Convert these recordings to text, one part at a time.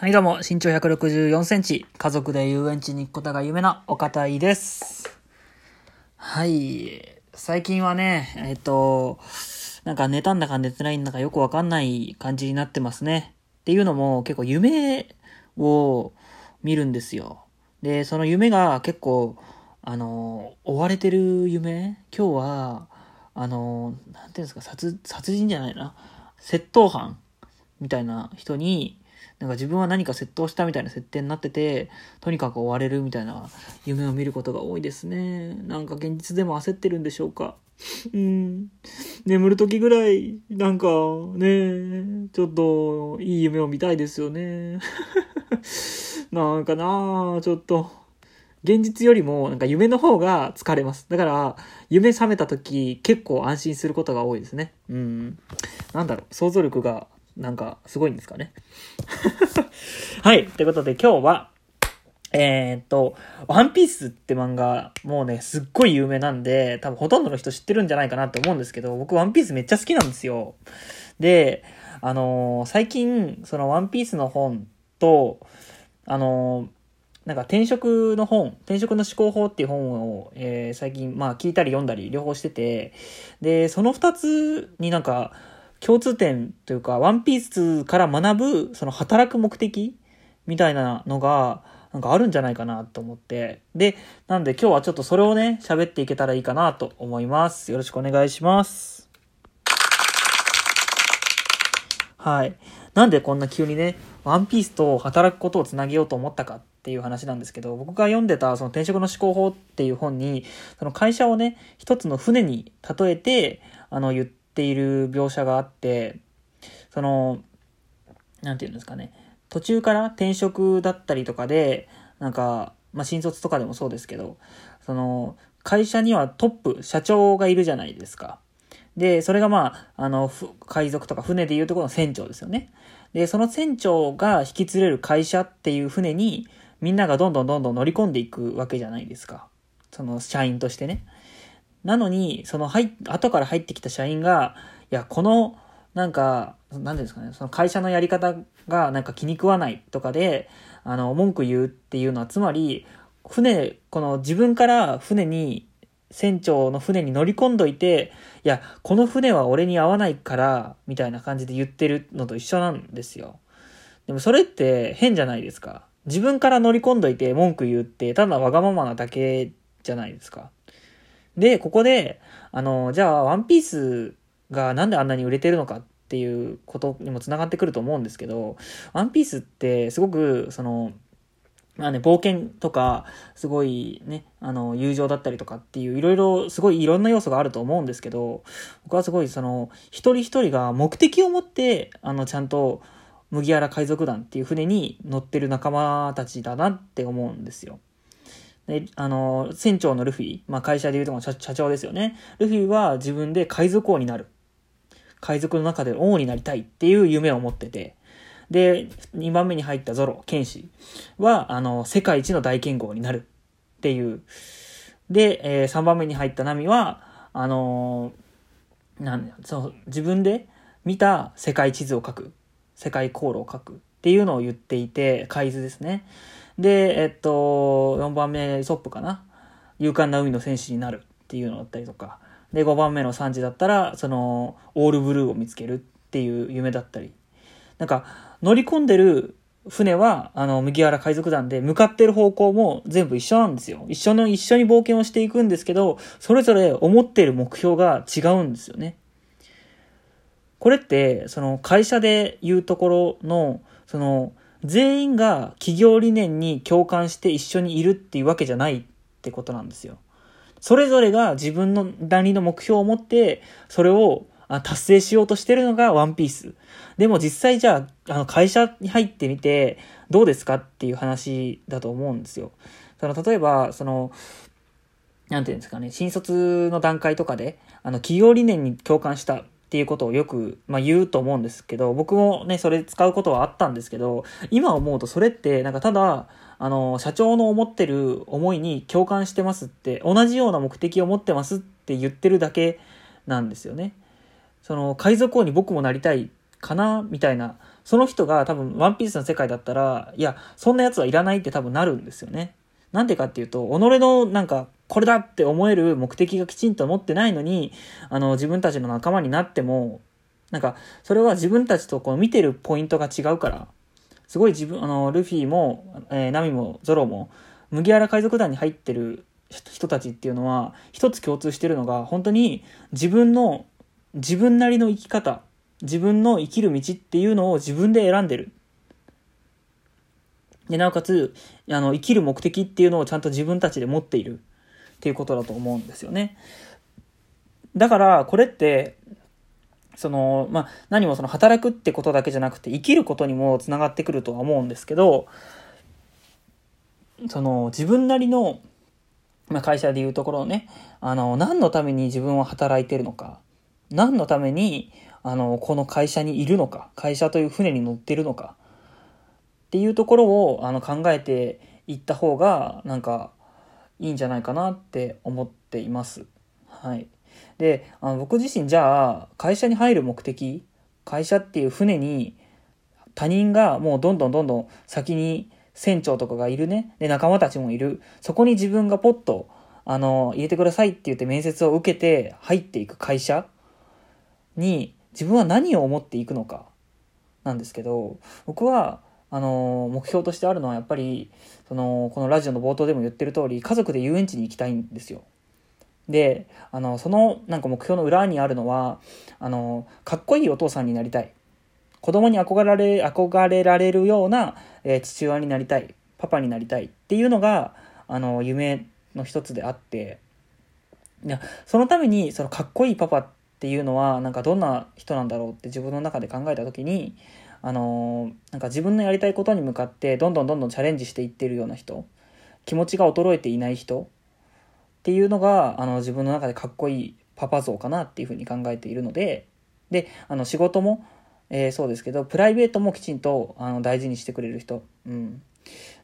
はいどうも、身長164センチ、家族で遊園地に行くことが夢の岡田井です。はい。最近はね、えっと、なんか寝たんだか寝てないんだかよくわかんない感じになってますね。っていうのも結構夢を見るんですよ。で、その夢が結構、あの、追われてる夢？今日は、あの、なんていうんですか、殺、殺人じゃないな。窃盗犯みたいな人に、なんか自分は何か窃盗したみたいな設定になってて、とにかく追われるみたいな夢を見ることが多いですね。なんか現実でも焦ってるんでしょうか。うん。眠る時ぐらい、なんかね、ちょっといい夢を見たいですよね。なんかなちょっと。現実よりもなんか夢の方が疲れます。だから、夢覚めた時結構安心することが多いですね。うん。なんだろう、想像力がなんかすごいんですかね。はい。ということで今日は、えーっと、ワンピースって漫画、もうね、すっごい有名なんで、多分ほとんどの人知ってるんじゃないかなって思うんですけど、僕ワンピースめっちゃ好きなんですよ。で、あのー最近、そのワンピースの本と、あのーなんか転職の本、転職の思考法っていう本を、え最近、まあ聞いたり読んだり両方してて、で、その二つになんか共通点というか、ワンピースから学ぶ、その働く目的みたいなのが、なんかあるんじゃないかなと思って。で、なんで今日はちょっとそれをね、喋っていけたらいいかなと思います。よろしくお願いします。はい。なんでこんな急にね、ワンピースと働くことをつなげようと思ったかっていう話なんですけど、僕が読んでたその転職の思考法っていう本に、その会社をね、一つの船に例えて、あの、言ってている描写があって、その、なんていうんですかね、途中から転職だったりとかで、なんか、まあ、新卒とかでもそうですけど、その、会社にはトップ、社長がいるじゃないですか。で、それがまあ、あの、海賊とか船でいうところの船長ですよね。で、その船長が引き連れる会社っていう船に、みんながどんどんどんどん乗り込んでいくわけじゃないですか。その社員としてね。なのに、その入、後から入ってきた社員が、いや、この、なんか、なんていうんですかね、その会社のやり方がなんか気に食わないとかで、あの、文句言うっていうのは、つまり、船、この自分から船に、船長の船に乗り込んどいて、いや、この船は俺に合わないから、みたいな感じで言ってるのと一緒なんですよ。でもそれって変じゃないですか。自分から乗り込んどいて文句言うって、ただわがままなだけじゃないですか。で、ここで、あの、じゃあ、ワンピースがなんであんなに売れてるのかっていうことにもつながってくると思うんですけど、ワンピースってすごく、その、まあね、冒険とか、すごいね、あの、友情だったりとかっていう、いろいろ、すごいいろんな要素があると思うんですけど、僕はすごい、その、一人一人が目的を持って、あの、ちゃんと、麦わら海賊団っていう船に乗ってる仲間たちだなって思うんですよ。で、あの、船長のルフィ、まあ会社でいうとこ社長ですよね。ルフィは自分で海賊王になる。海賊の中で王になりたいっていう夢を持ってて。で、2番目に入ったゾロ、剣士は、あの、世界一の大剣豪になるっていう。で、え3番目に入ったナミは、あのなんそう、自分で見た世界地図を書く。世界航路を書く。っていうのを言っていて、海図ですね。で、えっと、4番目、ソップかな？勇敢な海の戦士になるっていうのだったりとか。で、5番目のサンジだったら、その、オールブルーを見つけるっていう夢だったり。なんか、乗り込んでる船は、あの、麦わら海賊団で、向かってる方向も全部一緒なんですよ。一緒の、一緒に冒険をしていくんですけど、それぞれ思っている目標が違うんですよね。これって、その会社で言うところの、その、全員が企業理念に共感して一緒にいるっていうわけじゃないってことなんですよ。それぞれが自分のなりの目標を持って、それを達成しようとしてるのがワンピース。でも実際じゃあ、あの会社に入ってみて、どうですかっていう話だと思うんですよ。その例えば、その、なんていうんですかね、新卒の段階とかで、あの、企業理念に共感したっていうことをよく、まあ、言うと思うんですけど、僕もね、それ使うことはあったんですけど、今思うとそれって、なんかただ、あの、社長の思ってる思いに共感してますって、同じような目的を持ってますって言ってるだけなんですよね。その、海賊王に僕もなりたいかなみたいなその人が多分ワンピースの世界だったら、いや、そんな奴はいらないって多分なるんですよね。なんでかっていうと、己のなんか、これだって思える目的がきちんと持ってないのに、あの、自分たちの仲間になっても、なんか、それは自分たちとこう見てるポイントが違うから、すごい自分、あの、ルフィも、えー、ナミも、ゾロも、麦わら海賊団に入ってる人たちっていうのは、一つ共通してるのが、本当に自分の、自分なりの生き方、自分の生きる道っていうのを自分で選んでる。で、なおかつ、あの、生きる目的っていうのをちゃんと自分たちで持っているっていうことだと思うんですよね。だから、これって、その、まあ、何もその働くってことだけじゃなくて、生きることにもつながってくるとは思うんですけど、その、自分なりの、まあ、会社でいうところのね、あの、何のために自分は働いてるのか、何のために、あの、この会社にいるのか、会社という船に乗ってるのか、っていうところを、あの、考えていった方が、なんか、いいんじゃないかなって思っています。はい。で、あの僕自身じゃあ、会社に入る目的、会社っていう船に他人がもうどんどんどんどん先に船長とかがいるね。で、仲間たちもいる。そこに自分がポッと、あの、入れてくださいって言って面接を受けて入っていく会社に自分は何を思っていくのかなんですけど、僕は、あの、目標としてあるのはやっぱり、その、このラジオの冒頭でも言ってる通り、家族で遊園地に行きたいんですよ。で、あの、そのなんか目標の裏にあるのは、あの、かっこいいお父さんになりたい。子供に憧れられ、憧れられるような、えー、父親になりたい。パパになりたいっていうのが、あの、夢の一つであって、そのために、そのかっこいいパパっていうのは、なんかどんな人なんだろうって自分の中で考えた時に、あのなんか自分のやりたいことに向かってどんどんどんどんチャレンジしていってるような人。気持ちが衰えていない人。っていうのがあの自分の中でかっこいいパパ像かなっていうふうに考えているので。であの仕事も、えー、そうですけどプライベートもきちんとあの大事にしてくれる人、うん、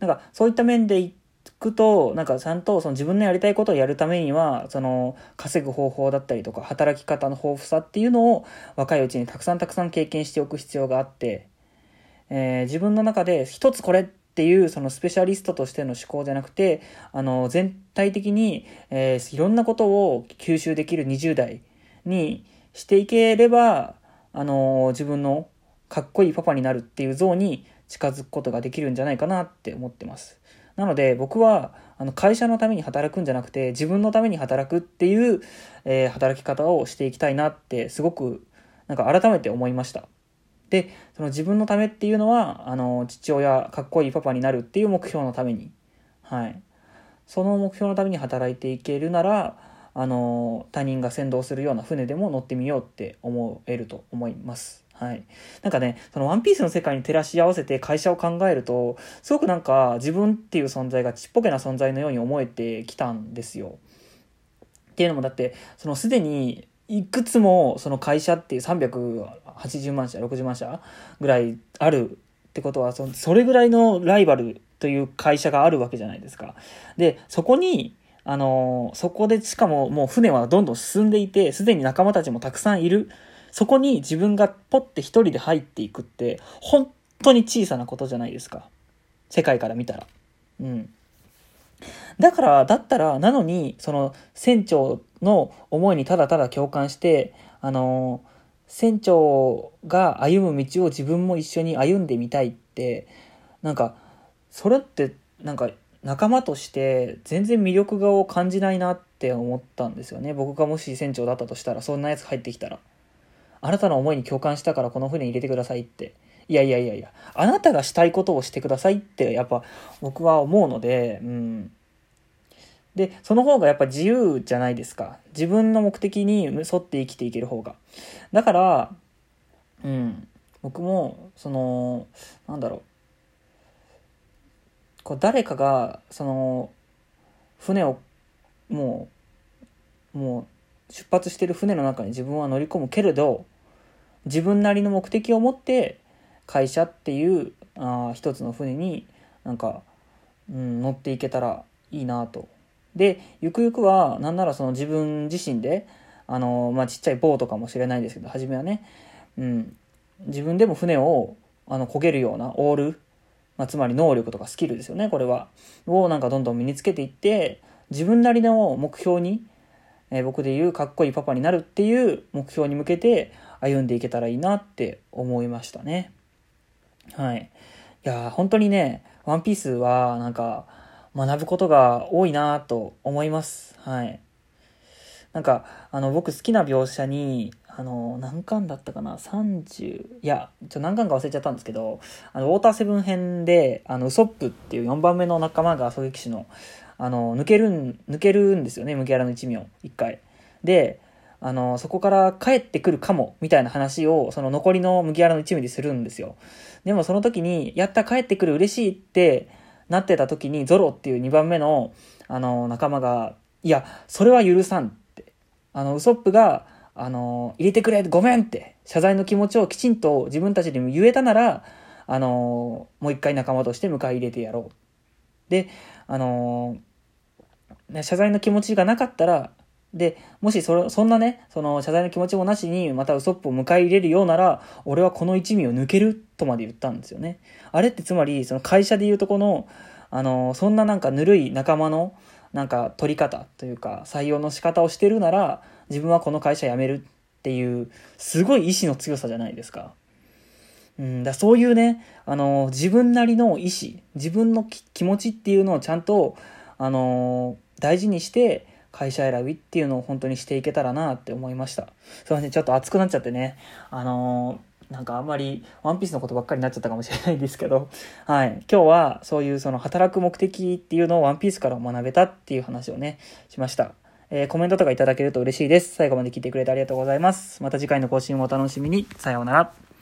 なんかそういった面でくとなんかちゃんとその自分のやりたいことをやるためにはその稼ぐ方法だったりとか働き方の豊富さっていうのを若いうちにたくさんたくさん経験しておく必要があって、えー、自分の中で一つこれっていうそのスペシャリストとしての思考じゃなくてあの全体的に、えー、いろんなことを吸収できる20代にしていければあの自分のかっこいいパパになるっていう像に近づくことができるんじゃないかなって思ってます。なので僕はあの会社のために働くんじゃなくて自分のために働くっていう、えー、働き方をしていきたいなってすごくなんか改めて思いました。でその自分のためっていうのはあの父親かっこいいパパになるっていう目標のためにはいその目標のために働いていけるならあの他人が先導するような船でも乗ってみようって思えると思います。はい。なんかね、そのワンピースの世界に照らし合わせて会社を考えると、すごくなんか自分っていう存在がちっぽけな存在のように思えてきたんですよ。っていうのもだって、そのすでにいくつもその会社っていう380万社、60万社ぐらいあるってことは、そそれぐらいのライバルという会社があるわけじゃないですか。で、そこに、あの、そこでしかももう船はどんどん進んでいて、すでに仲間たちもたくさんいる。そこに自分がポッて一人で入っていくって、本当に小さなことじゃないですか。世界から見たら。うん。だから、だったら、なのに、その、船長の思いにただただ共感して、あの、船長が歩む道を自分も一緒に歩んでみたいって、なんか、それって、なんか、仲間として全然魅力を感じないなって思ったんですよね。僕がもし船長だったとしたら、そんなやつ入ってきたら。あなたの思いに共感したからこの船に入れてくださいって。いやいやいやいや、あなたがしたいことをしてくださいって、やっぱ僕は思うので、うん。で、その方がやっぱ自由じゃないですか。自分の目的に沿って生きていける方が。だから、うん。僕も、その、なんだろう。こう誰かが、その、船を、もう、もう、出発してる船の中に自分は乗り込むけれど、自分なりの目的を持って会社っていうあ一つの船になんか、うん、乗っていけたらいいなと。でゆくゆくはなんならその自分自身であの、まあ、ちっちゃいボートかもしれないですけど初めはね、うん、自分でも船をあの、焦げるようなオール、まあ、つまり能力とかスキルですよね、これは。をなんかどんどん身につけていって、自分なりの目標に、えー、僕で言うかっこいいパパになるっていう目標に向けて歩んでいけたらいいなって思いましたね。はい。いや本当にね、ワンピースはなんか学ぶことが多いなと思います。はい。なんか、あの、僕好きな描写に、あの、何巻だったかな ?30、いや、ちょ、何巻か忘れちゃったんですけど、あの、ウォーターセブン編で、あの、ウソップっていう4番目の仲間が狙撃手の、あの、抜けるん、抜けるんですよね、麦わらの一味を、一回。で、あの、そこから帰ってくるかも、みたいな話を、その残りの麦わらの一味でするんですよ。でもその時に、やった帰ってくる嬉しいってなってた時に、ゾロっていう2番目の、あの、仲間が、いや、それは許さんってあの、ウソップが、あの、入れてくれ、ごめんって、謝罪の気持ちをきちんと自分たちでも言えたなら、あの、もう一回仲間として迎え入れてやろう。で、あの、謝罪の気持ちがなかったら、で、もしそそんなね、その謝罪の気持ちもなしに、またウソップを迎え入れるようなら、俺はこの一味を抜けるとまで言ったんですよね。あれってつまり、その会社でいうとこの、あの、そんななんかぬるい仲間の、なんか取り方というか採用の仕方をしてるなら自分はこの会社辞めるっていうすごい意志の強さじゃないですか。うん、だそういうね、あの、自分なりの意志、自分の気持ちっていうのをちゃんと、あの、大事にして会社選びっていうのを本当にしていけたらなって思いました。すいません、ちょっと熱くなっちゃってね、あのなんかあんまりワンピースのことばっかりになっちゃったかもしれないんですけど、はい。今日はそういうその働く目的っていうのをワンピースから学べたっていう話をね、しました。えー、コメントとかいただけると嬉しいです。最後まで聞いてくれてありがとうございます。また次回の更新もお楽しみに。さようなら。